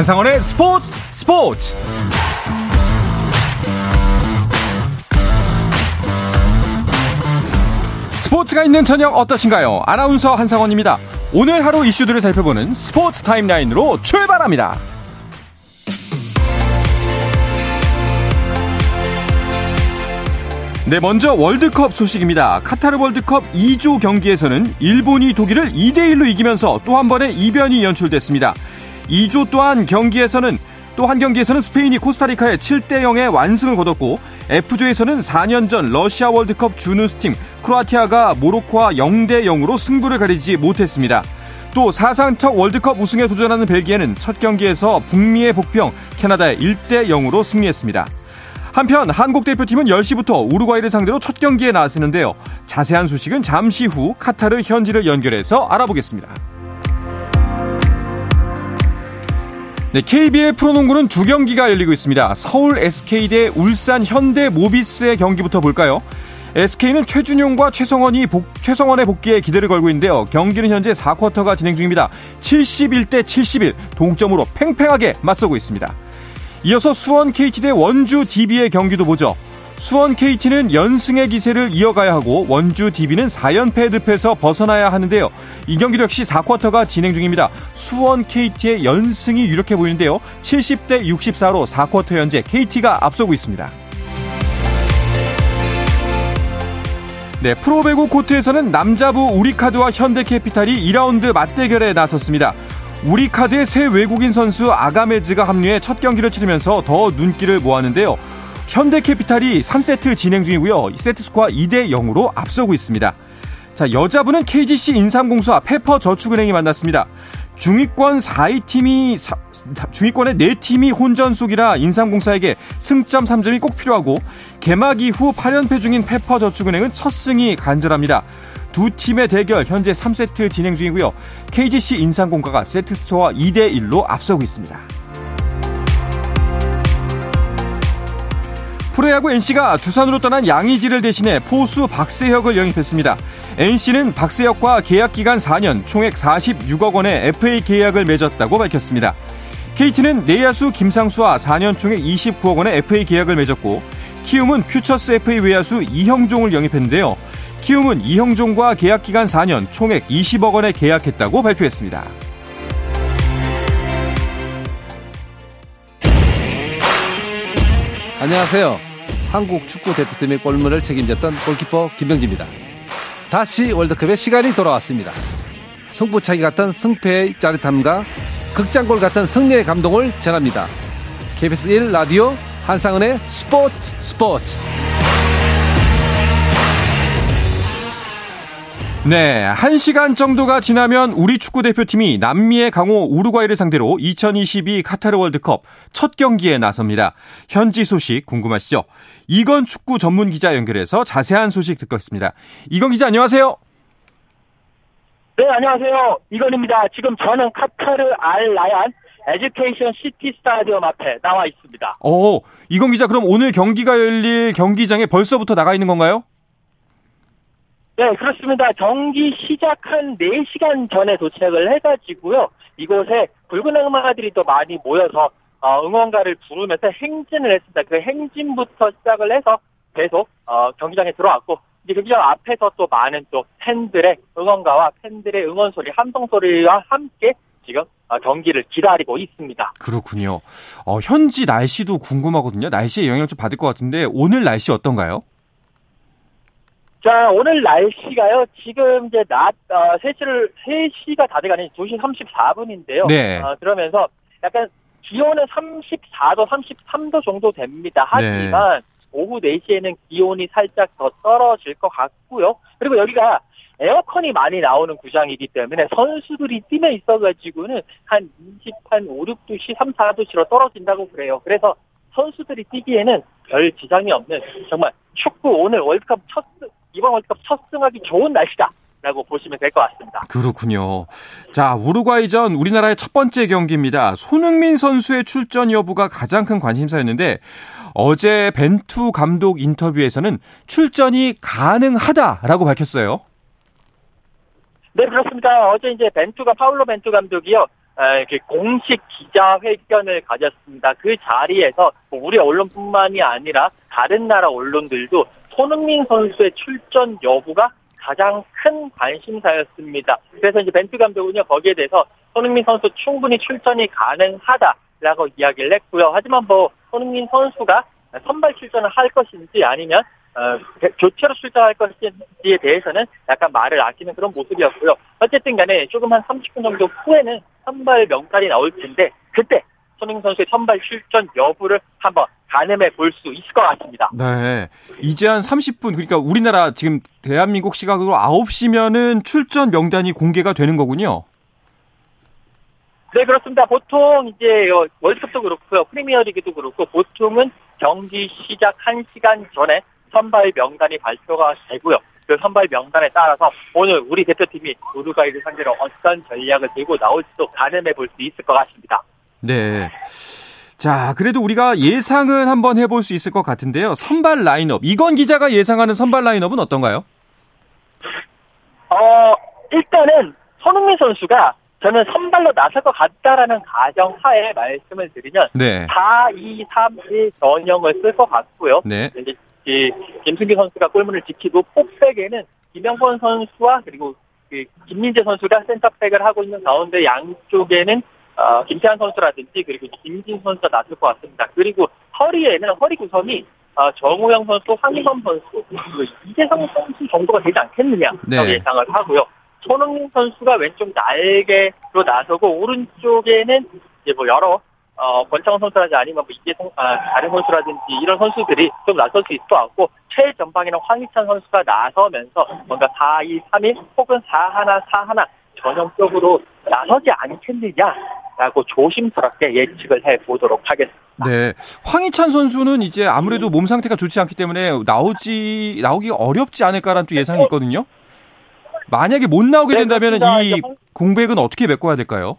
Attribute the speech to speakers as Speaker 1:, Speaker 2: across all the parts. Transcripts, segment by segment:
Speaker 1: 한상원의 스포츠 스포츠 스포츠가 있는 저녁 어떠신가요? 아나운서 한상원입니다. 오늘 하루 이슈들을 살펴보는 스포츠 타임라인으로 출발합니다. 네, 먼저 월드컵 소식입니다. 카타르 월드컵 2조 경기에서는 일본이 독일을 2대1로 이기면서 또 한 번의 이변이 연출됐습니다. 2조 또한 경기에서는 또 한 경기에서는 스페인이 코스타리카에 7대 0의 완승을 거뒀고 F조에서는 4년 전 러시아 월드컵 준우스팀 크로아티아가 모로코와 0대 0으로 승부를 가리지 못했습니다. 또 사상 첫 월드컵 우승에 도전하는 벨기에는 첫 경기에서 북미의 복병 캐나다에 1대 0으로 승리했습니다. 한편 한국 대표팀은 10시부터 우루과이를 상대로 첫 경기에 나섰는데요. 자세한 소식은 잠시 후 카타르 현지를 연결해서 알아보겠습니다. 네, KBL 프로농구는 두 경기가 열리고 있습니다. 서울 SK 대 울산 현대 모비스의 경기부터 볼까요? SK는 최준용과 최성원이 복, 최성원의 복귀에 기대를 걸고 있는데요. 경기는 현재 4쿼터가 진행 중입니다. 71대 71 동점으로 팽팽하게 맞서고 있습니다. 이어서 수원 KT 대 원주 DB의 경기도 보죠. 수원 KT는 연승의 기세를 이어가야 하고 원주 DB는 4연패 늪에서 벗어나야 하는데요. 이 경기도 역시 4쿼터가 진행 중입니다. 수원 KT의 연승이 유력해 보이는데요. 70대 64로 4쿼터 현재 KT가 앞서고 있습니다. 네, 프로배구 코트에서는 남자부 우리카드와 현대캐피탈이 2라운드 맞대결에 나섰습니다. 우리카드의 새 외국인 선수 아가메즈가 합류해 첫 경기를 치르면서 더 눈길을 모았는데요. 현대캐피탈이 3세트 진행 중이고요. 세트 스코어 2대 0으로 앞서고 있습니다. 자, 여자분은 KGC 인삼공사 페퍼저축은행이 만났습니다. 중위권 4위 팀이 중위권의 4팀이 혼전 속이라 인삼공사에게 승점 3점이 꼭 필요하고 개막 이후 8연패 중인 페퍼저축은행은 첫 승이 간절합니다. 두 팀의 대결 현재 3세트 진행 중이고요. KGC 인삼공사가 세트 스코어 2대 1로 앞서고 있습니다. 프로야구 NC가 두산으로 떠난 양의지를 대신해 포수 박세혁을 영입했습니다. NC는 박세혁과 계약 기간 4년 총액 46억 원의 FA 계약을 맺었다고 밝혔습니다. KT는 내야수 김상수와 4년 총액 29억 원의 FA 계약을 맺었고 키움은 퓨처스 FA 외야수 이형종을 영입했는데요. 키움은 이형종과 계약 기간 4년 총액 20억 원에 계약했다고 발표했습니다.
Speaker 2: 안녕하세요. 한국 축구 대표팀의 골문을 책임졌던 골키퍼 김병지입니다. 다시 월드컵의 시간이 돌아왔습니다. 승부차기 같은 승패의 짜릿함과 극장골 같은 승리의 감동을 전합니다. KBS 1 라디오 한상은의 스포츠 스포츠
Speaker 1: 네, 1시간 정도가 지나면 우리 축구 대표팀이 남미의 강호 우루과이를 상대로 2022 카타르 월드컵 첫 경기에 나섭니다. 현지 소식 궁금하시죠? 이건 축구 전문 기자 연결해서 자세한 소식 듣겠습니다. 이건 기자 안녕하세요.
Speaker 3: 네, 안녕하세요. 이건입니다. 지금 저는 카타르 알 라얀 에듀케이션 시티 스타디움 앞에 나와 있습니다.
Speaker 1: 어, 이건 기자 그럼 오늘 경기가 열릴 경기장에 벌써부터 나가 있는 건가요?
Speaker 3: 네, 그렇습니다. 경기 시작한 4시간 전에 도착을 해가지고요. 이곳에 붉은 악마들이 또 많이 모여서 어, 응원가를 부르면서 행진을 했습니다. 그 행진부터 시작을 해서 계속 어, 경기장에 들어왔고 이제 경기장 앞에서 또 많은 또 팬들의 응원가와 팬들의 응원 소리, 함성 소리와 함께 지금 어, 경기를 기다리고 있습니다.
Speaker 1: 그렇군요. 어, 현지 날씨도 궁금하거든요. 날씨에 영향을 좀 받을 것 같은데 오늘 날씨 어떤가요?
Speaker 3: 자, 오늘 날씨가요, 지금 이제 낮, 어, 3시를, 3시가 다 돼가는 2시 34분인데요.
Speaker 1: 네.
Speaker 3: 어, 그러면서 약간 기온은 34도, 33도 정도 됩니다. 하지만
Speaker 1: 네.
Speaker 3: 오후 4시에는 기온이 살짝 더 떨어질 것 같고요. 그리고 여기가 에어컨이 많이 나오는 구장이기 때문에 선수들이 뛰에 있어가지고는 한 20, 한 5, 6도씨, 3, 4도씨로 떨어진다고 그래요. 그래서 선수들이 뛰기에는 별 지장이 없는 정말 축구 오늘 월드컵 첫 이번 월드컵 첫 승하기 좋은 날씨다. 라고 보시면 될 것 같습니다.
Speaker 1: 그렇군요. 자, 우루과이전 우리나라의 첫 번째 경기입니다. 손흥민 선수의 출전 여부가 가장 큰 관심사였는데 어제 벤투 감독 인터뷰에서는 출전이 가능하다라고 밝혔어요.
Speaker 3: 네, 그렇습니다. 어제 이제 벤투가 파울로 벤투 감독이요. 이렇게 공식 기자회견을 가졌습니다. 그 자리에서 뭐 우리 언론뿐만이 아니라 다른 나라 언론들도 손흥민 선수의 출전 여부가 가장 큰 관심사였습니다. 그래서 이제 벤투 감독은요 거기에 대해서 손흥민 선수 충분히 출전이 가능하다라고 이야기를 했고요. 하지만 뭐 손흥민 선수가 선발 출전을 할 것인지 아니면 어, 교체로 출전할 것인지에 대해서는 약간 말을 아끼는 그런 모습이었고요. 어쨌든 간에 조금 한 30분 정도 후에는 선발 명단이 나올 텐데 그때 손흥민 선수의 선발 출전 여부를 한번 가늠해 볼 수 있을 것 같습니다.
Speaker 1: 네. 이제 한 30분, 그러니까 우리나라 지금 대한민국 시각으로 9시면은 출전 명단이 공개가 되는 거군요.
Speaker 3: 네, 그렇습니다. 보통 이제 월드컵도 그렇고요. 프리미어 리그도 그렇고 보통은 경기 시작 1시간 전에 선발 명단이 발표가 되고요. 그 선발 명단에 따라서 오늘 우리 대표팀이 우루과이를 상대로 어떤 전략을 들고 나올지도 가늠해 볼 수 있을 것 같습니다.
Speaker 1: 네. 자, 그래도 우리가 예상은 한번 해볼 수 있을 것 같은데요. 선발 라인업. 이건 기자가 예상하는 선발 라인업은 어떤가요?
Speaker 3: 어, 일단은 손흥민 선수가 저는 선발로 나설 것 같다라는 가정 하에 말씀을 드리면
Speaker 1: 네.
Speaker 3: 4, 2, 3, 1 전형을 쓸 것 같고요.
Speaker 1: 네.
Speaker 3: 이제 이 김승기 선수가 골문을 지키고 폭백에는 김영권 선수와 그리고 그 김민재 선수가 센터백을 하고 있는 가운데 양쪽에는 어, 김태환 선수라든지 그리고 김진 선수가 나설 것 같습니다. 그리고 허리에는 허리 구성이 어, 정우영 선수, 황희범 선수, 이재성 선수 정도가 되지 않겠느냐
Speaker 1: 네.
Speaker 3: 예상을 하고요. 손흥민 선수가 왼쪽 날개로 나서고 오른쪽에는 이제 뭐 여러 어, 권창훈 선수라든지 아니면 뭐 이재성, 아, 다른 선수라든지 이런 선수들이 좀 나설 수 있을 것 같고, 최전방에는 황희찬 선수가 나서면서 뭔가 4, 2, 3, 1 혹은 4, 하나, 4, 하나 전형적으로 나서지 않겠느냐 라고 조심스럽게 예측을 해 보도록 하겠습니다.
Speaker 1: 네. 황희찬 선수는 이제 아무래도 몸 상태가 좋지 않기 때문에 나오지, 나오기 어렵지 않을까라는 또 예상이 있거든요. 만약에 못 나오게
Speaker 3: 네,
Speaker 1: 된다면. 이 공백은 어떻게 메꿔야 될까요?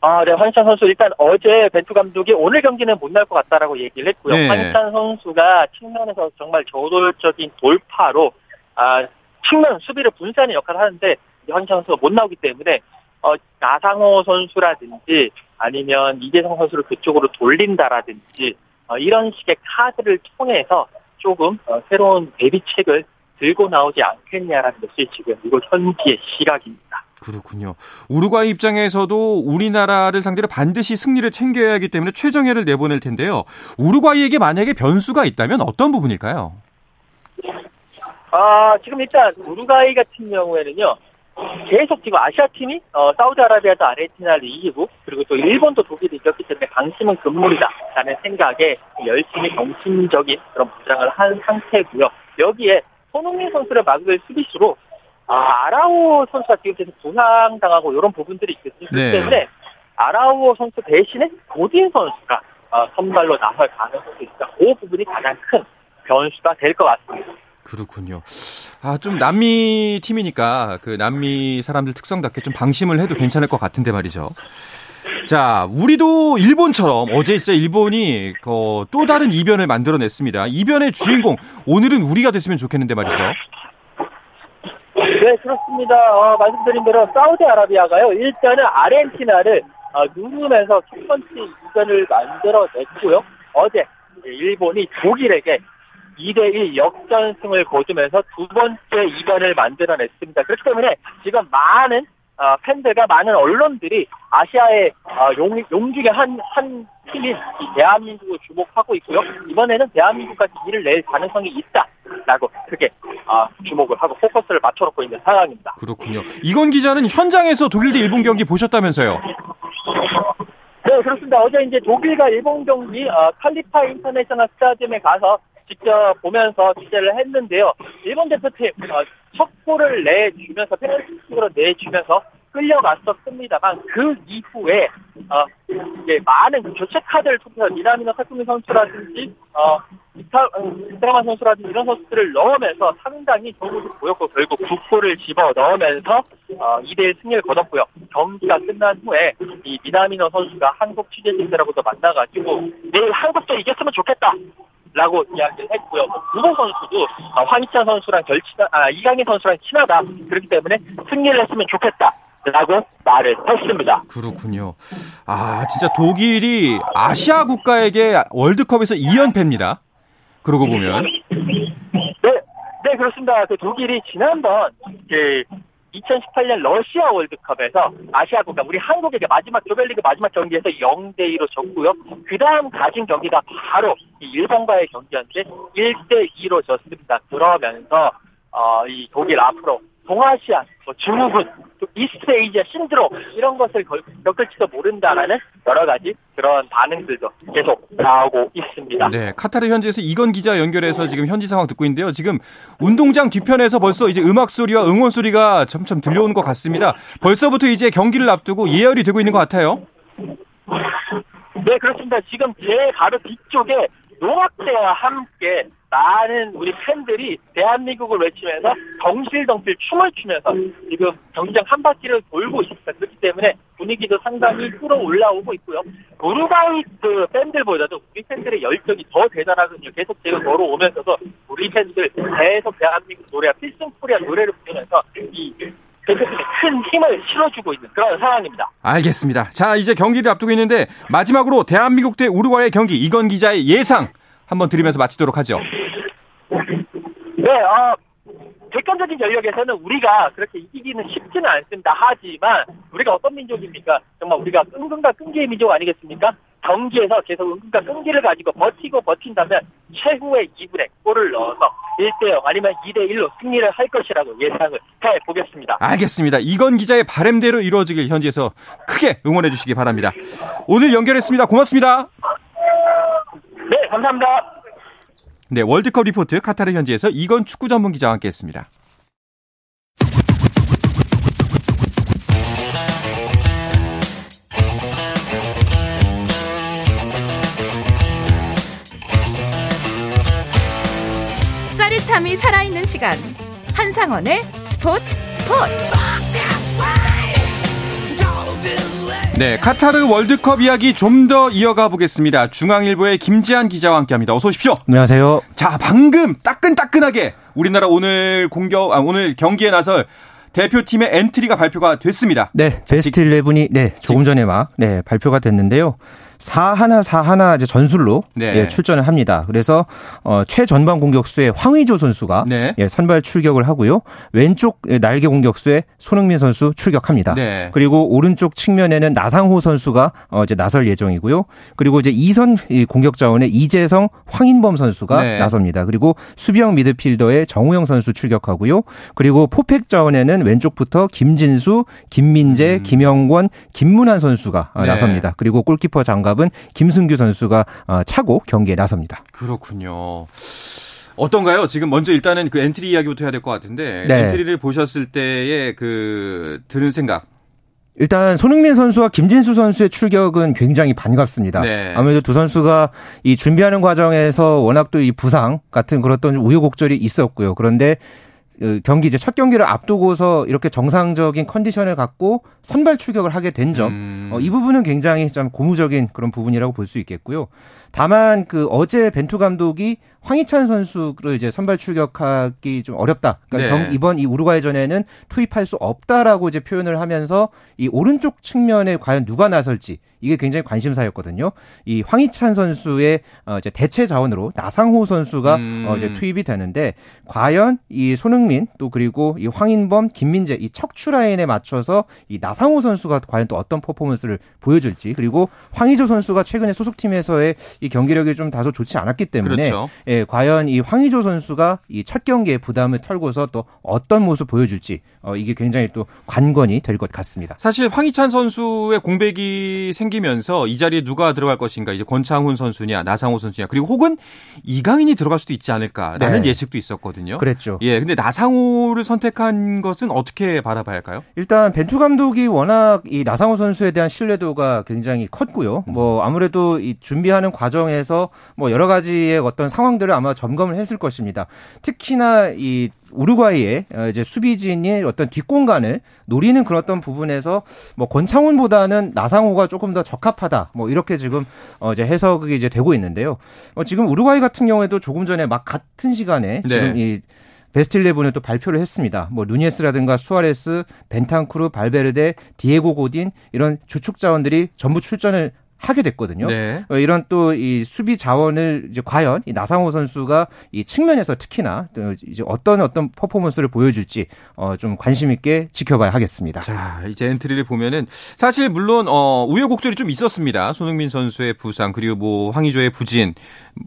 Speaker 3: 아, 네, 황희찬 선수 일단 어제 벤투 감독이 오늘 경기는 못 날 것 같다라고 얘기를 했고요.
Speaker 1: 네.
Speaker 3: 황희찬 선수가 측면에서 정말 저돌적인 돌파로 아, 측면 수비를 분산하는 역할을 하는데 이 황희찬 선수가 못 나오기 때문에 어, 나상호 선수라든지 아니면 이재성 선수를 그쪽으로 돌린다라든지 어, 이런 식의 카드를 통해서 조금 어, 새로운 대비책을 들고 나오지 않겠냐라는 것이 지금 이곳 현지의 시각입니다.
Speaker 1: 그렇군요. 우루과이 입장에서도 우리나라를 상대로 반드시 승리를 챙겨야 하기 때문에 최정예를 내보낼 텐데요. 우루과이에게 만약에 변수가 있다면 어떤 부분일까요?
Speaker 3: 아, 지금 일단 우루과이 같은 경우에는요. 계속 지금 아시아 팀이 어, 사우디아라비아도 아르헨티나를 이기고 그리고 또 일본도 독일이 이겼기 때문에 방심은 금물이다라는 생각에 열심히 정신적인 그런 부장을 한 상태고요. 여기에 손흥민 선수를 막을 수비수로 아, 아라오 선수가 지금 계속 부상당하고 이런 부분들이 있기
Speaker 1: 네.
Speaker 3: 때문에 아라오 선수 대신에 고딘 선수가 어, 선발로 나설 가능성이 있다. 그 부분이 가장 큰 변수가 될 것 같습니다.
Speaker 1: 그렇군요. 아, 좀 남미 팀이니까 그 남미 사람들 특성답게 좀 방심을 해도 괜찮을 것 같은데 말이죠. 자, 우리도 일본처럼 어제 진짜 일본이 어, 또 다른 이변을 만들어냈습니다. 이변의 주인공 오늘은 우리가 됐으면 좋겠는데 말이죠.
Speaker 3: 네, 그렇습니다. 어, 말씀드린 대로 사우디아라비아가요. 일단은 아르헨티나를 어, 누르면서 첫 번째 이변을 만들어냈고요. 어제 일본이 독일에게 2대1 역전승을 거두면서 두 번째 이변을 만들어냈습니다. 그렇기 때문에 지금 많은 어, 팬들과 많은 언론들이 아시아의 어, 용, 용 중에 한, 한 팀인 이 대한민국을 주목하고 있고요. 이번에는 대한민국까지 이를 낼 가능성이 있다라고 크게 어, 주목을 하고 포커스를 맞춰놓고 있는 상황입니다.
Speaker 1: 그렇군요. 이건 기자는 현장에서 독일 대 일본 경기 보셨다면서요?
Speaker 3: 네, 그렇습니다. 어제 이제 독일과 일본 경기 어, 칼리파 인터내셔널 스타디움에 가서 직접 보면서 취재를 했는데요. 일본 대표팀 어, 첫 골을 내주면서 페널티킥으로 내주면서 끌려갔었습니다만 그 이후에 어, 많은 그 교체 카드를 통해서 미나미노 타쿠미 선수라든지 어, 이타, 이타라마 선수라든지 이런 선수들을 넣으면서 상당히 좋은 모습 보였고 결국 9골을 집어 넣으면서 어, 2대1 승리를 거뒀고요. 경기가 끝난 후에 이 미나미노 선수가 한국 취재진들하고도 만나가지고 내일 한국도 이겼으면 좋겠다. 라고 이야기를 했고요. 우호 선수도 아, 황희찬 선수랑 결친, 아, 이강인 선수랑 친하다. 그렇기 때문에 승리를 했으면 좋겠다. 라고 말을 했습니다.
Speaker 1: 그렇군요. 아, 진짜 독일이 아시아 국가에게 월드컵에서 2연패입니다. 그러고 보면.
Speaker 3: 네, 네, 그렇습니다. 그 독일이 지난번 그 2018년 러시아 월드컵에서 아시아 국가 우리 한국에게 마지막 조별리그 마지막 경기에서 0대 2로 졌고요. 그 다음 가진 경기가 바로 일본과의 경기였는데 1대 2로 졌습니다. 그러면서 어, 이 독일 앞으로 동아시아, 뭐 중국은 또 이스트 에이지아 신드롬 이런 것을 겪을지도 모른다라는 여러 가지 그런 반응들도 계속 나오고 있습니다.
Speaker 1: 네, 카타르 현지에서 이건 기자 연결해서 지금 현지 상황 듣고 있는데요. 지금 운동장 뒤편에서 벌써 이제 음악 소리와 응원 소리가 점점 들려오는 것 같습니다. 벌써부터 이제 경기를 앞두고 예열이 되고 있는 것 같아요.
Speaker 3: 네, 그렇습니다. 지금 제 바로 뒤쪽에 노악대와 함께 많은 우리 팬들이 대한민국을 외치면서 덩실덩실 춤을 추면서 지금 경기장 한 바퀴를 돌고 있습니다. 그렇기 때문에 분위기도 상당히 끌어올라오고 있고요. 우루과이 그 팬들보다도 우리 팬들의 열정이 더 대단하거든요. 계속 제가 걸어오면서도 우리 팬들 계속 대한민국 노래와 필승풀이한 노래를 부르면서 이 대표팀에 큰 힘을 실어주고 있는 그런 상황입니다.
Speaker 1: 알겠습니다. 자, 이제 경기를 앞두고 있는데 마지막으로 대한민국 대 우루과이의 경기 이건 기자의 예상 한번 드리면서 마치도록 하죠.
Speaker 3: 네, 어, 객관적인 전력에서는 우리가 그렇게 이기기는 쉽지는 않습니다. 하지만 우리가 어떤 민족입니까? 정말 우리가 끈끈과 끈기의 민족 아니겠습니까? 경기에서 계속 은근과 끈기를 가지고 버티고 버틴다면 최후의 2분에 골을 넣어서 1대0 아니면 2대1로 승리를 할 것이라고 예상을 해보겠습니다.
Speaker 1: 알겠습니다. 이건 기자의 바램대로 이루어지길 현지에서 크게 응원해 주시기 바랍니다. 오늘 연결했습니다. 고맙습니다.
Speaker 3: 네, 감사합니다.
Speaker 1: 네, 월드컵 리포트 카타르 현지에서 이건 축구 전문 기자와 함께했습니다.
Speaker 4: 짜릿함이 살아있는 시간 한상원의 스포츠 스포츠
Speaker 1: 네, 카타르 월드컵 이야기 좀 더 이어가 보겠습니다. 중앙일보의 김지한 기자와 함께합니다. 어서 오십시오.
Speaker 5: 안녕하세요.
Speaker 1: 자, 방금 따끈따끈하게 우리나라 오늘 공격, 아, 오늘 경기에 나설 대표팀의 엔트리가 발표가 됐습니다.
Speaker 5: 네, 베스트 11이 네, 조금 전에 막 네, 발표가 됐는데요. 4하나 4하나 이제 전술로 네. 예, 출전을 합니다. 그래서 어, 최전방 공격수의 황의조 선수가 네. 예, 선발 출격을 하고요. 왼쪽 날개 공격수의 손흥민 선수 출격합니다. 네. 그리고 오른쪽 측면에는 나상호 선수가 어, 이제 나설 예정이고요. 그리고 이제 이선 공격 자원의 이재성, 황인범 선수가 네. 나섭니다. 그리고 수비형 미드필더의 정우영 선수 출격하고요. 그리고 포백 자원에는 왼쪽부터 김진수, 김민재, 음. 김영권, 김문환 선수가 네. 나섭니다. 그리고 골키퍼 장갑 정답은 김승규 선수가 어, 차고 경기에 나섭니다.
Speaker 1: 그렇군요. 어떤가요? 지금 먼저 일단은 그 엔트리 이야기부터 해야 될 것 같은데 네. 엔트리를 보셨을 때의 그 드는 생각
Speaker 5: 일단 손흥민 선수와 김진수 선수의 출격은 굉장히 반갑습니다. 네. 아무래도 두 선수가 이 준비하는 과정에서 워낙 또 이 부상 같은 그런 우여곡절이 있었고요. 그런데 그 경기 이제 첫 경기를 앞두고서 이렇게 정상적인 컨디션을 갖고 선발 출격을 하게 된 점, 음. 어, 이 부분은 굉장히 좀 고무적인 그런 부분이라고 볼 수 있겠고요. 다만 그 어제 벤투 감독이 황희찬 선수를 이제 선발 출격하기 좀 어렵다. 그러니까 네. 이번 이 우루과이전에는 투입할 수 없다라고 이제 표현을 하면서 이 오른쪽 측면에 과연 누가 나설지 이게 굉장히 관심사였거든요. 이 황희찬 선수의 어 이제 대체 자원으로 나상호 선수가 음. 어 이제 투입이 되는데 과연 이 손흥민 또 그리고 이 황인범, 김민재 이 척추 라인에 맞춰서 이 나상호 선수가 과연 또 어떤 퍼포먼스를 보여줄지 그리고 황희조 선수가 최근에 소속팀에서의 이 경기력이 좀 다소 좋지 않았기 때문에 그렇죠. 예, 과연 이 황희조 선수가 이 첫 경기에 부담을 털고서 또 어떤 모습 보여줄지 어, 이게 굉장히 또 관건이 될 것 같습니다.
Speaker 1: 사실 황희찬 선수의 공백이 생기면서 이 자리에 누가 들어갈 것인가 이제 권창훈 선수냐 나상호 선수냐 그리고 혹은 이강인이 들어갈 수도 있지 않을까라는 네. 예측도 있었거든요.
Speaker 5: 그랬죠.
Speaker 1: 예, 근데 나상호를 선택한 것은 어떻게 바라봐야 할까요?
Speaker 5: 일단 벤투 감독이 워낙 이 나상호 선수에 대한 신뢰도가 굉장히 컸고요. 뭐 아무래도 이 준비하는 과정 에서 뭐 여러 가지의 어떤 상황들을 아마 점검을 했을 것입니다. 특히나 이 우루과이의 어, 이제 수비진이 어떤 뒷공간을 노리는 그런 어떤 부분에서 뭐 권창훈보다는 나상호가 조금 더 적합하다. 뭐 이렇게 지금 어 이제 해석이 이제 되고 있는데요. 어 지금 우루과이 같은 경우에도 조금 전에 막 같은 시간에 지금 네. 이 베스트 11을 또 발표를 했습니다. 뭐 누니에스라든가 수아레스, 벤탄쿠르, 발베르데, 디에고 고딘 이런 주축 자원들이 전부 출전을 하게 됐거든요. 네. 어, 이런 또 이 수비 자원을 이제 과연 이 나상호 선수가 이 측면에서 특히나 이제 어떤 어떤 퍼포먼스를 보여줄지 어, 좀 관심 있게 지켜봐야 하겠습니다.
Speaker 1: 자, 이제 엔트리를 보면은 사실 물론 어, 우여곡절이 좀 있었습니다. 손흥민 선수의 부상 그리고 뭐 황의조의 부진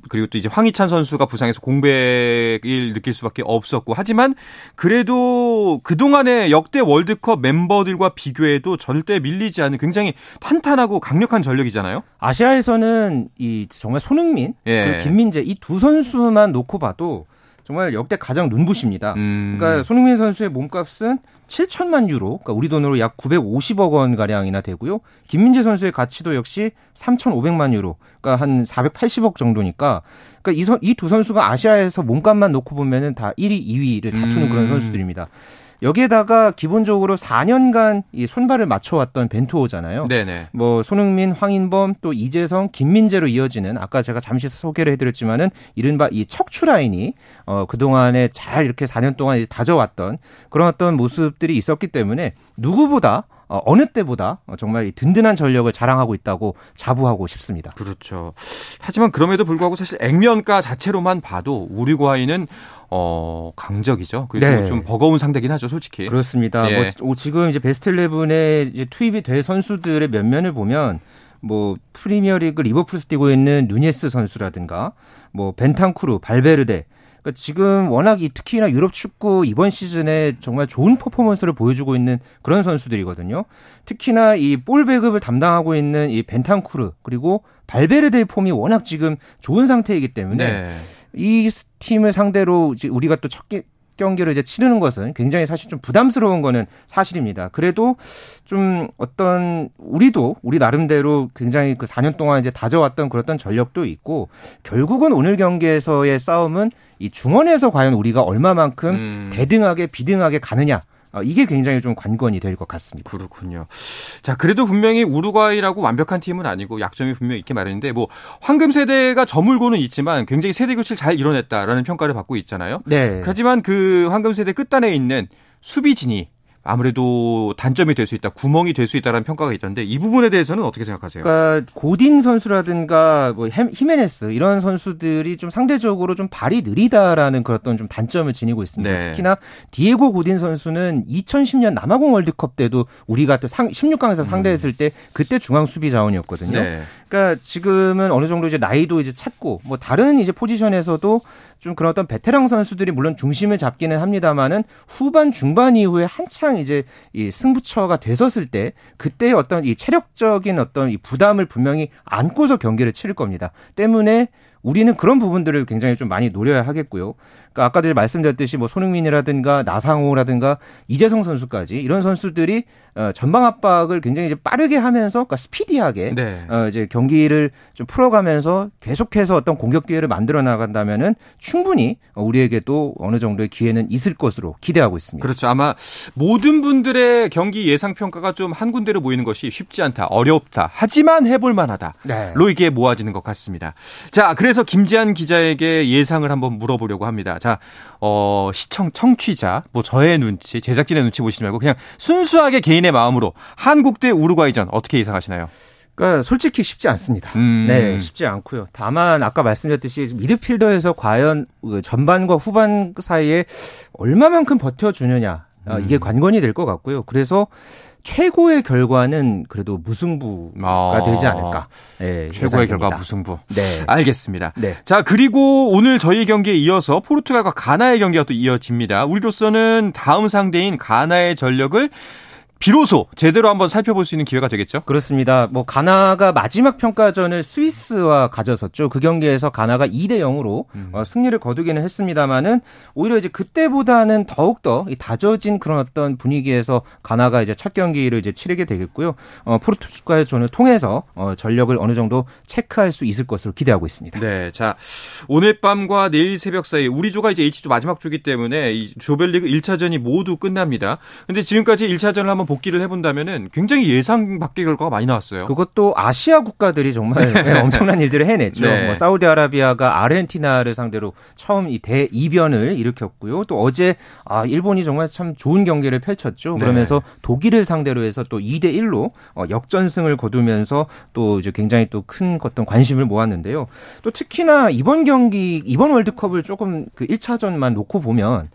Speaker 1: 그리고 또 이제 황희찬 선수가 부상해서 공백을 느낄 수밖에 없었고 하지만 그래도 그동안의 역대 월드컵 멤버들과 비교해도 절대 밀리지 않는 굉장히 탄탄하고 강력한 전력이잖아요.
Speaker 5: 아시아에서는 이 정말 손흥민 예. 그리고 김민재 이 두 선수만 놓고 봐도 정말 역대 가장 눈부십니다. 음. 그러니까 손흥민 선수의 몸값은 7천만 유로, 그러니까 우리 돈으로 약 950억 원 가량이나 되고요. 김민재 선수의 가치도 역시 3,500만 유로, 그러니까 한 480억 정도니까, 그러니까 이두 선수가 아시아에서 몸값만 놓고 보면은 다 1위, 2위를 다투는 음. 그런 선수들입니다. 여기에다가 기본적으로 4년간 이 손발을 맞춰왔던 벤투호잖아요. 네네. 뭐 손흥민, 황인범, 또 이재성, 김민재로 이어지는 아까 제가 잠시 소개를 해드렸지만은 이른바 이 척추 라인이 어 그동안에 잘 이렇게 4년 동안 다져왔던 그런 어떤 모습들이 있었기 때문에 누구보다 어, 어느 때보다 정말 든든한 전력을 자랑하고 있다고 자부하고 싶습니다.
Speaker 1: 그렇죠. 하지만 그럼에도 불구하고 사실 액면가 자체로만 봐도 우리과이는 어, 강적이죠. 그리고 네. 좀 버거운 상대긴 하죠, 솔직히.
Speaker 5: 그렇습니다. 예. 뭐 지금 이제 베스트 11에 이제 투입이 될 선수들의 면면을 보면 뭐 프리미어리그 리버풀에서 뛰고 있는 누니에스 선수라든가 뭐 벤탄쿠르, 발베르데 그러니까 지금 워낙 이 특히나 유럽 축구 이번 시즌에 정말 좋은 퍼포먼스를 보여주고 있는 그런 선수들이거든요. 특히나 이 볼 배급을 담당하고 있는 이 벤탄쿠르 그리고 발베르데의 폼이 워낙 지금 좋은 상태이기 때문에 네. 이 팀을 상대로 우리가 또 첫 경기를 이제 치르는 것은 굉장히 사실 좀 부담스러운 거는 사실입니다. 그래도 좀 어떤 우리도 우리 나름대로 굉장히 그 4년 동안 이제 다져왔던 그랬던 전력도 있고 결국은 오늘 경기에서의 싸움은 이 중원에서 과연 우리가 얼마만큼 음. 대등하게 비등하게 가느냐 어, 이게 굉장히 좀 관건이 될 것 같습니다.
Speaker 1: 그렇군요. 자, 그래도 분명히 우루과이라고 완벽한 팀은 아니고 약점이 분명히 있게 마련인데 뭐 황금 세대가 저물고는 있지만 굉장히 세대 교체를 잘 이뤄냈다라는 평가를 받고 있잖아요. 네. 하지만 그 황금 세대 끝단에 있는 수비진이 아무래도 단점이 될 수 있다, 구멍이 될 수 있다라는 평가가 있던데 이 부분에 대해서는 어떻게 생각하세요?
Speaker 5: 그러니까 고딘 선수라든가 뭐 히메네스 이런 선수들이 좀 상대적으로 좀 발이 느리다라는 그런 좀 단점을 지니고 있습니다. 네. 특히나 디에고 고딘 선수는 2010년 남아공 월드컵 때도 우리가 또 16강에서 상대했을 때 그때 중앙 수비 자원이었거든요. 네. 그러니까 지금은 어느 정도 이제 나이도 이제 찾고 뭐 다른 이제 포지션에서도 좀 그런 어떤 베테랑 선수들이 물론 중심을 잡기는 합니다만은 후반 중반 이후에 한창 이제 이 승부처가 되었을 때 그때 어떤 이 체력적인 어떤 이 부담을 분명히 안고서 경기를 치를 겁니다. 때문에 우리는 그런 부분들을 굉장히 좀 많이 노려야 하겠고요. 그러니까 아까도 말씀드렸듯이 뭐 손흥민이라든가 나상호라든가 이재성 선수까지 이런 선수들이 어, 전방 압박을 굉장히 이제 빠르게 하면서 그러니까 스피디하게 네. 어, 이제 경기를 좀 풀어가면서 계속해서 어떤 공격 기회를 만들어 나간다면은 충분히 우리에게도 어느 정도의 기회는 있을 것으로 기대하고 있습니다.
Speaker 1: 그렇죠. 아마 모든 분들의 경기 예상 평가가 좀 한 군데로 모이는 것이 쉽지 않다, 어렵다. 하지만 해볼 만하다. 네. 로 이게 모아지는 것 같습니다. 자, 그래서 김지한 기자에게 예상을 한번 물어보려고 합니다. 자, 어, 시청, 청취자, 뭐 저의 눈치, 제작진의 눈치 보시지 말고 그냥 순수하게 개인의 마음으로 한국 대 우루과이전 어떻게 예상하시나요?
Speaker 5: 그러니까 솔직히 쉽지 않습니다. 음. 네, 쉽지 않고요. 다만 아까 말씀드렸듯이 미드필더에서 과연 그 전반과 후반 사이에 얼마만큼 버텨주느냐 어, 이게 음. 관건이 될 것 같고요. 그래서 최고의 결과는 그래도 무승부가 아, 되지 않을까.
Speaker 1: 네, 최고의. 결과 무승부. 네. 알겠습니다. 네. 자, 그리고 오늘 저희 경기에 이어서 포르투갈과 가나의 경기가 또 이어집니다. 우리로서는 다음 상대인 가나의 전력을 비로소 제대로 한번 살펴볼 수 있는 기회가 되겠죠?
Speaker 5: 그렇습니다. 뭐 가나가 마지막 평가전을 스위스와 가져섰죠. 그 경기에서 가나가 2대 0으로 음. 어, 승리를 거두기는 했습니다만은 오히려 이제 그때보다는 더욱 더 다져진 그런 어떤 분위기에서 가나가 이제 첫 경기를 이제 치르게 되겠고요. 어, 포르투갈전을 통해서 어, 전력을 어느 정도 체크할 수 있을 것으로 기대하고 있습니다.
Speaker 1: 네. 자, 오늘 밤과 내일 새벽 사이 우리 조가 이제 H조 마지막 조기 때문에 이 조별리그 1차전이 모두 끝납니다. 근데 지금까지 1차전을 한번 한번 복귀를 해본다면은 굉장히 예상 밖의 결과가 많이 나왔어요.
Speaker 5: 그것도 아시아 국가들이 정말 네. 엄청난 일들을 해냈죠. 네. 뭐 사우디아라비아가 아르헨티나를 상대로 처음 이 대이변을 일으켰고요. 또 어제 아 일본이 정말 참 좋은 경기를 펼쳤죠. 네. 그러면서 네. 독일을 상대로 해서 또 2대 1로 어, 역전승을 거두면서 또 이제 굉장히 또 큰 어떤 관심을 모았는데요. 또 특히나 이번 경기 이번 월드컵을 조금 그 1차전만 놓고 보면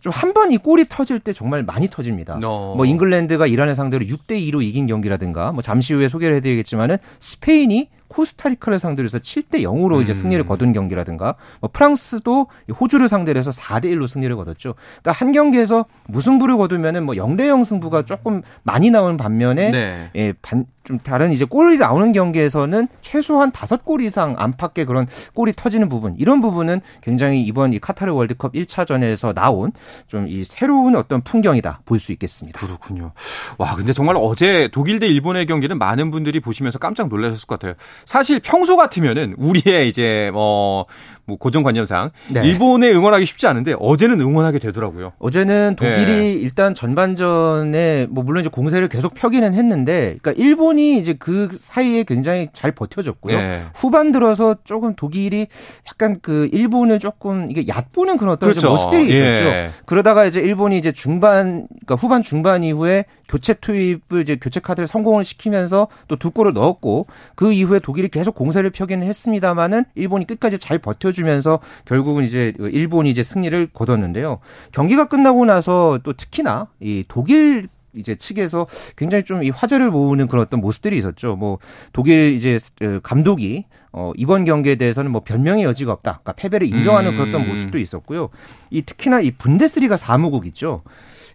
Speaker 5: 좀 한 번 이 골이 터질 때 정말 많이 터집니다. 어. 뭐 잉글랜드 가 이란을 상대로 6대 2로 이긴 경기라든가 뭐 잠시 후에 소개를 해드리겠지만은 스페인이 코스타리카를 상대로 해서 7대 0으로 이제 음. 승리를 거둔 경기라든가 뭐 프랑스도 호주를 상대로 해서 4대 1로 승리를 거뒀죠. 그러니까 한 경기에서 무승부를 거두면은 뭐 0대 0 승부가 조금 많이 나오는 반면에 네. 예, 반, 좀 다른 이제 골이 나오는 경기에서는 최소한 다섯 골 이상 안팎의 그런 골이 터지는 부분 이런 부분은 굉장히 이번 이 카타르 월드컵 1차전에서 나온 좀 이 새로운 어떤 풍경이다 볼 수 있겠습니다.
Speaker 1: 그렇군요. 와 근데 정말 어제 독일 대 일본의 경기는 많은 분들이 보시면서 깜짝 놀라셨을 것 같아요. 사실 평소 같으면은 우리의 이제 뭐뭐 고정관념상 네. 일본에 응원하기 쉽지 않은데 어제는 응원하게 되더라고요.
Speaker 5: 어제는 독일이 네. 일단 전반전에 뭐 물론 이제 공세를 계속 펴기는 했는데 그러니까 일본이 이제 그 사이에 굉장히 잘 버텨줬고요. 네. 후반 들어서 조금 독일이 약간 그 일본을 조금 이게 얕보는 그런 어떤 그렇죠. 모습들이 있었죠. 예. 그러다가 이제 일본이 이제 중반 그러니까 후반 중반 이후에 교체 투입을 이제 교체 카드를 성공을 시키면서 또 두 골을 넣었고 그 이후에 독일이 계속 공세를 펴기는 했습니다만은 일본이 끝까지 잘 버텨 주면서 결국은 이제 일본이 이제 승리를 거뒀는데요. 경기가 끝나고 나서 또 특히나 이 독일 이제 측에서 굉장히 좀 이 화제를 모으는 그런 어떤 모습들이 있었죠. 뭐 독일 이제 어, 감독이 어 이번 경기에 대해서는 뭐 변명의 여지가 없다. 그러니까 패배를 인정하는 음. 그런 모습도 있었고요. 이 특히나 이 분데스리가 사무국 있죠.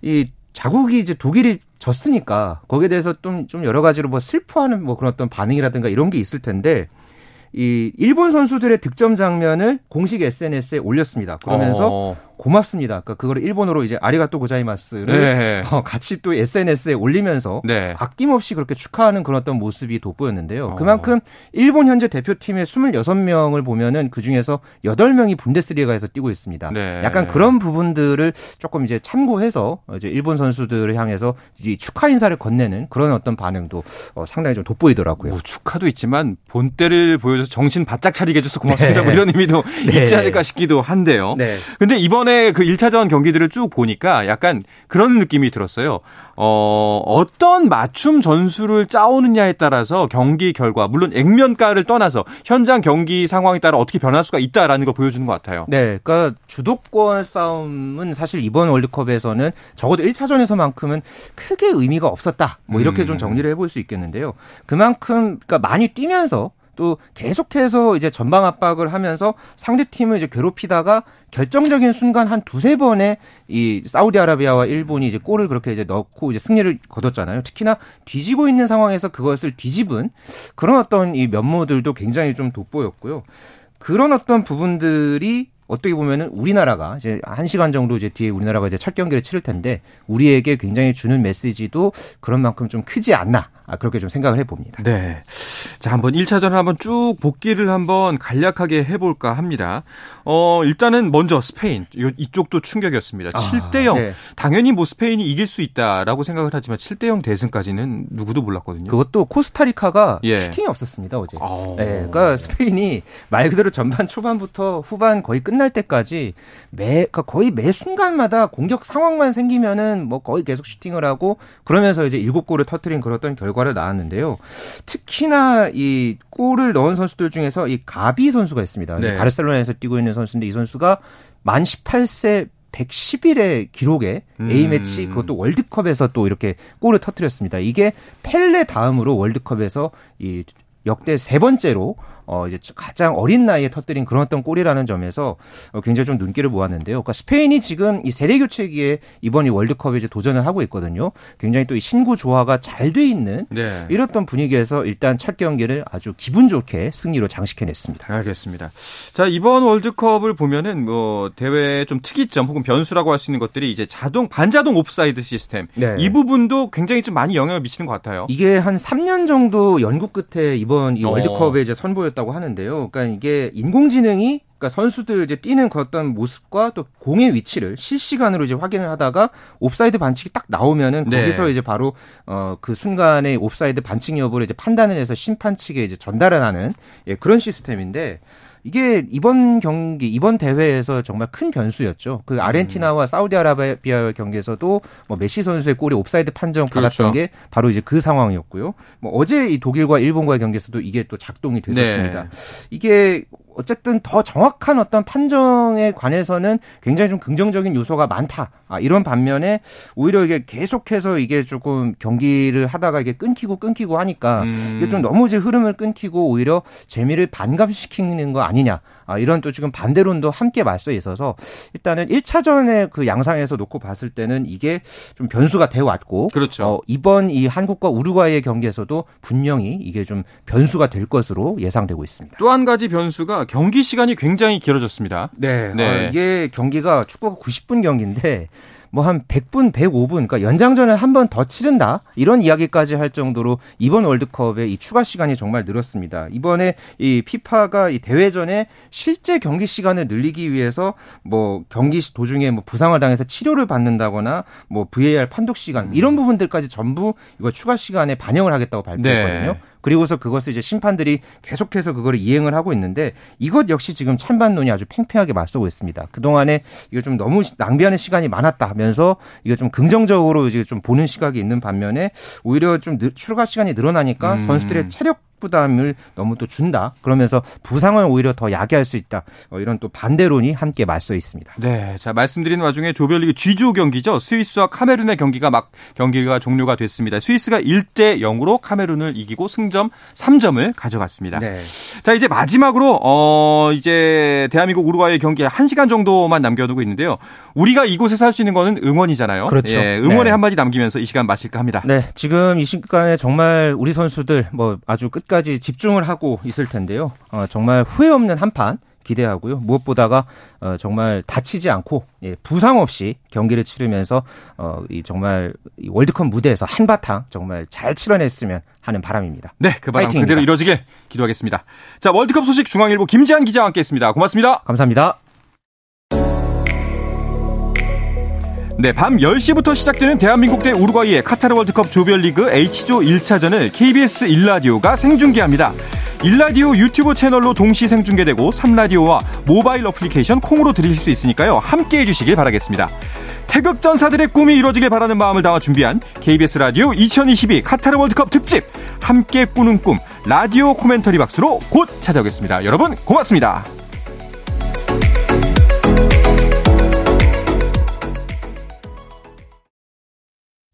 Speaker 5: 이 자국이 이제 독일이 졌으니까 거기에 대해서 좀, 좀 여러 가지로 뭐 슬퍼하는 뭐 그런 어떤 반응이라든가 이런 게 있을 텐데 이 일본 선수들의 득점 장면을 공식 SNS에 올렸습니다. 그러면서 어. 고맙습니다. 그러니까 그거를 일본어로 이제 아리가또 고자이마스를 네. 어, 같이 또 SNS에 올리면서 네. 아낌없이 그렇게 축하하는 그런 어떤 모습이 돋보였는데요. 어. 그만큼 일본 현재 대표팀의 26명을 보면은 그 중에서 8명이 분데스리가에서 뛰고 있습니다. 네. 약간 그런 부분들을 조금 이제 참고해서 이제 일본 선수들을 향해서 이제 축하 인사를 건네는 그런 어떤 반응도 어, 상당히 좀 돋보이더라고요.
Speaker 1: 뭐 축하도 있지만 본때를 보여줘서 정신 바짝 차리게 해줘서 고맙습니다. 뭐 네. 이런 의미도 네. 있지 않을까 싶기도 한데요. 네. 근데 이번에 이번에 그 1차전 경기들을 쭉 보니까 약간 그런 느낌이 들었어요. 어, 어떤 맞춤 전술을 짜오느냐에 따라서 경기 결과, 물론 액면가를 떠나서 현장 경기 상황에 따라 어떻게 변할 수가 있다라는 걸 보여주는 것 같아요.
Speaker 5: 네. 그러니까 주도권 싸움은 사실 이번 월드컵에서는 적어도 1차전에서만큼은 크게 의미가 없었다. 뭐 이렇게 음. 좀 정리를 해볼 수 있겠는데요. 그만큼, 그러니까 많이 뛰면서 또 계속해서 이제 전방 압박을 하면서 상대 팀을 이제 괴롭히다가 결정적인 순간 한 두세 번에 이 사우디아라비아와 일본이 이제 골을 그렇게 이제 넣고 이제 승리를 거뒀잖아요. 특히나 뒤지고 있는 상황에서 그것을 뒤집은 그런 어떤 이 면모들도 굉장히 좀 돋보였고요. 그런 어떤 부분들이 어떻게 보면은 우리나라가 이제 한 시간 정도 이제 뒤에 우리나라가 이제 첫 경기를 치를 텐데 우리에게 굉장히 주는 메시지도 그런 만큼 좀 크지 않나. 아, 그렇게 좀 생각을 해봅니다.
Speaker 1: 네. 자, 한번 1차전을 한번 쭉 복귀를 한번 간략하게 해볼까 합니다. 어, 일단은 먼저 스페인. 이쪽도 충격이었습니다. 아, 7대0. 네. 당연히 뭐 스페인이 이길 수 있다라고 생각을 하지만 7대0 대승까지는 누구도 몰랐거든요.
Speaker 5: 그것도 코스타리카가 예. 슈팅이 없었습니다, 어제. 아. 네. 그러니까 스페인이 말 그대로 전반 초반부터 후반 거의 끝날 때까지 매, 그러니까 거의 매 순간마다 공격 상황만 생기면은 뭐 거의 계속 슈팅을 하고 그러면서 이제 7골을 터트린 그런 결과 결과를 낳았는데요. 특히나 이 골을 넣은 선수들 중에서 이 가비 선수가 있습니다. 네. 바르셀로나에서 뛰고 있는 선수인데 이 선수가 만 18세 110일의 기록에 음. A매치 그것도 월드컵에서 또 이렇게 골을 터뜨렸습니다. 이게 펠레 다음으로 월드컵에서 이 역대 세 번째로 어 이제 가장 어린 나이에 터뜨린 그런 어떤 골이라는 점에서 어, 굉장히 좀 눈길을 모았는데요. 그러니까 스페인이 지금 이 세대 교체기에 이번 이 월드컵에 이제 도전을 하고 있거든요. 굉장히 또 이 신구 조화가 잘 돼 있는 네. 이렇던 분위기에서 일단 첫 경기를 아주 기분 좋게 승리로 장식해냈습니다.
Speaker 1: 알겠습니다. 자 이번 월드컵을 보면은 뭐 대회 좀 특이점 혹은 변수라고 할 수 있는 것들이 이제 자동 반자동 옵사이드 시스템 네. 이 부분도 굉장히 좀 많이 영향을 미치는 것 같아요.
Speaker 5: 이게 한 3년 정도 연구 끝에 이번 이 어. 월드컵에 이제 선보였던 있었다고 하는데요. 그러니까 이게 인공지능이 그러니까 선수들 이제 뛰는 그 어떤 모습과 또 공의 위치를 실시간으로 이제 확인을 하다가 옵사이드 반칙이 딱 나오면은 네. 거기서 이제 바로 어 그 순간에 옵사이드 반칙 여부를 이제 판단을 해서 심판 측에 이제 전달을 하는 예, 그런 시스템인데 이게 이번 경기 이번 대회에서 정말 큰 변수였죠. 그 음. 아르헨티나와 사우디아라비아 경기에서도 뭐 메시 선수의 골이 옵사이드 판정 받았던 그렇죠. 게 바로 이제 그 상황이었고요. 뭐 어제 이 독일과 일본과의 경기에서도 이게 또 작동이 됐었습니다. 네. 이게 어쨌든 더 정확한 어떤 판정에 관해서는 굉장히 좀 긍정적인 요소가 많다. 아, 이런 반면에 오히려 이게 계속해서 이게 조금 경기를 하다가 이게 끊기고 끊기고 하니까 음. 이게 좀 너무 이제 흐름을 끊기고 오히려 재미를 반감시키는 거 아니냐. 아, 이런 또 지금 반대론도 함께 맞서 있어서 일단은 1차전에 그 양상에서 놓고 봤을 때는 이게 좀 변수가 되어 왔고
Speaker 1: 그렇죠.
Speaker 5: 어, 이번 이 한국과 우루과이의 경기에서도 분명히 이게 좀 변수가 될 것으로 예상되고 있습니다.
Speaker 1: 또 한 가지 변수가 경기 시간이 굉장히 길어졌습니다.
Speaker 5: 네. 네. 어, 이게 경기가 축구가 90분 경기인데 뭐 한 100분, 105분, 그러니까 연장전을 한 번 더 치른다 이런 이야기까지 할 정도로 이번 월드컵의 이 추가 시간이 정말 늘었습니다. 이번에 이 피파가 이 대회 전에 실제 경기 시간을 늘리기 위해서 뭐 경기 도중에 뭐 부상을 당해서 치료를 받는다거나 뭐 VAR 판독 시간 이런 부분들까지 전부 이거 추가 시간에 반영을 하겠다고 발표했거든요. 네. 그리고서 그것을 이제 심판들이 계속해서 그거를 이행을 하고 있는데 이것 역시 지금 찬반론이 아주 팽팽하게 맞서고 있습니다. 그동안에 이거 좀 너무 낭비하는 시간이 많았다 하 면서 이거 좀 긍정적으로 이제 좀 보는 시각이 있는 반면에 오히려 좀 출가 시간이 늘어나니까 음. 선수들의 체력 부담을 너무 또 준다. 그러면서 부상을 오히려 더 야기할 수 있다. 어, 이런 또 반대론이 함께 맞서 있습니다.
Speaker 1: 네. 자, 말씀드린 와중에 조별리그 G조 경기죠. 스위스와 카메룬의 경기가 막 경기가 종료가 됐습니다. 스위스가 1대 0으로 카메룬을 이기고 승점 3점을 가져갔습니다. 네. 자, 이제 마지막으로 어 이제 대한민국 우루과이 경기 1시간 정도만 남겨두고 있는데요. 우리가 이곳에서 할 수 있는 거는 응원이잖아요.
Speaker 5: 그렇죠.
Speaker 1: 예, 응원의 네. 한마디 남기면서 이 시간 마실까 합니다.
Speaker 5: 네. 지금 이 시간에 정말 우리 선수들 뭐 아주 끝 끝까지 집중을 하고 있을 텐데요. 어, 정말 후회 없는 한판 기대하고요. 무엇보다가 어, 정말 다치지 않고 예, 부상 없이 경기를 치르면서 어, 이 정말 이 월드컵 무대에서 한바탕 정말 잘 치러냈으면 하는 바람입니다.
Speaker 1: 네, 그 바람 파이팅입니다. 그대로 이루어지길 기도하겠습니다. 자, 월드컵 소식 중앙일보 김지한 기자와 함께했습니다. 고맙습니다.
Speaker 5: 감사합니다.
Speaker 1: 네, 밤 10시부터 시작되는 대한민국 대 우루과이의 카타르 월드컵 조별리그 H조 1차전을 KBS 1라디오가 생중계합니다. 1라디오 유튜브 채널로 동시 생중계되고 3라디오와 모바일 어플리케이션 콩으로 들으실 수 있으니까요. 함께 해주시길 바라겠습니다. 태극전사들의 꿈이 이루어지길 바라는 마음을 담아 준비한 KBS 라디오 2022 카타르 월드컵 특집 함께 꾸는 꿈 라디오 코멘터리 박스로 곧 찾아오겠습니다. 여러분 고맙습니다.